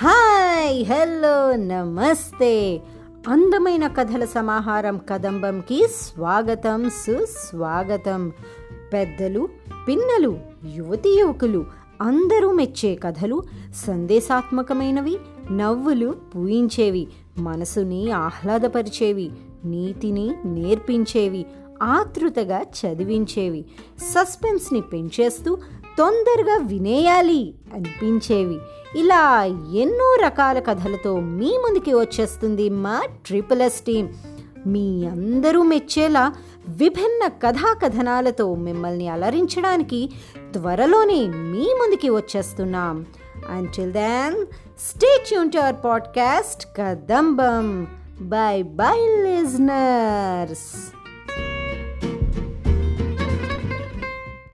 Hi hello నమస్తే. అందమైన కథల సమాహారం కదంబంకి స్వాగతం సుస్వాగతం. పెద్దలు పిన్నలు యువతి యువకులు అందరూ మెచ్చే కథలు సందేశాత్మకమైనవి నవ్వులు పూయించేవి మనసుని ఆహ్లాదపరిచేవి నీతిని నేర్పించేవి ఆతృతగా చదివించేవి సస్పెన్స్ని పెంచేస్తూ తొందరగా వినేయాలి అనిపించేవి. ఇలా ఎన్నో రకాల కథలతో మీ ముందుకి వచ్చేస్తుంది మా ట్రిపుల్ ఎస్ టీమ్ మీ అందరూ మెచ్చేలా విభిన్న కథా కథనాలతో మిమ్మల్ని అలరించడానికి త్వరలోనే మీ ముందుకి వచ్చేస్తున్నాం. Until then stay tuned to our podcast Kadambam bye bye listeners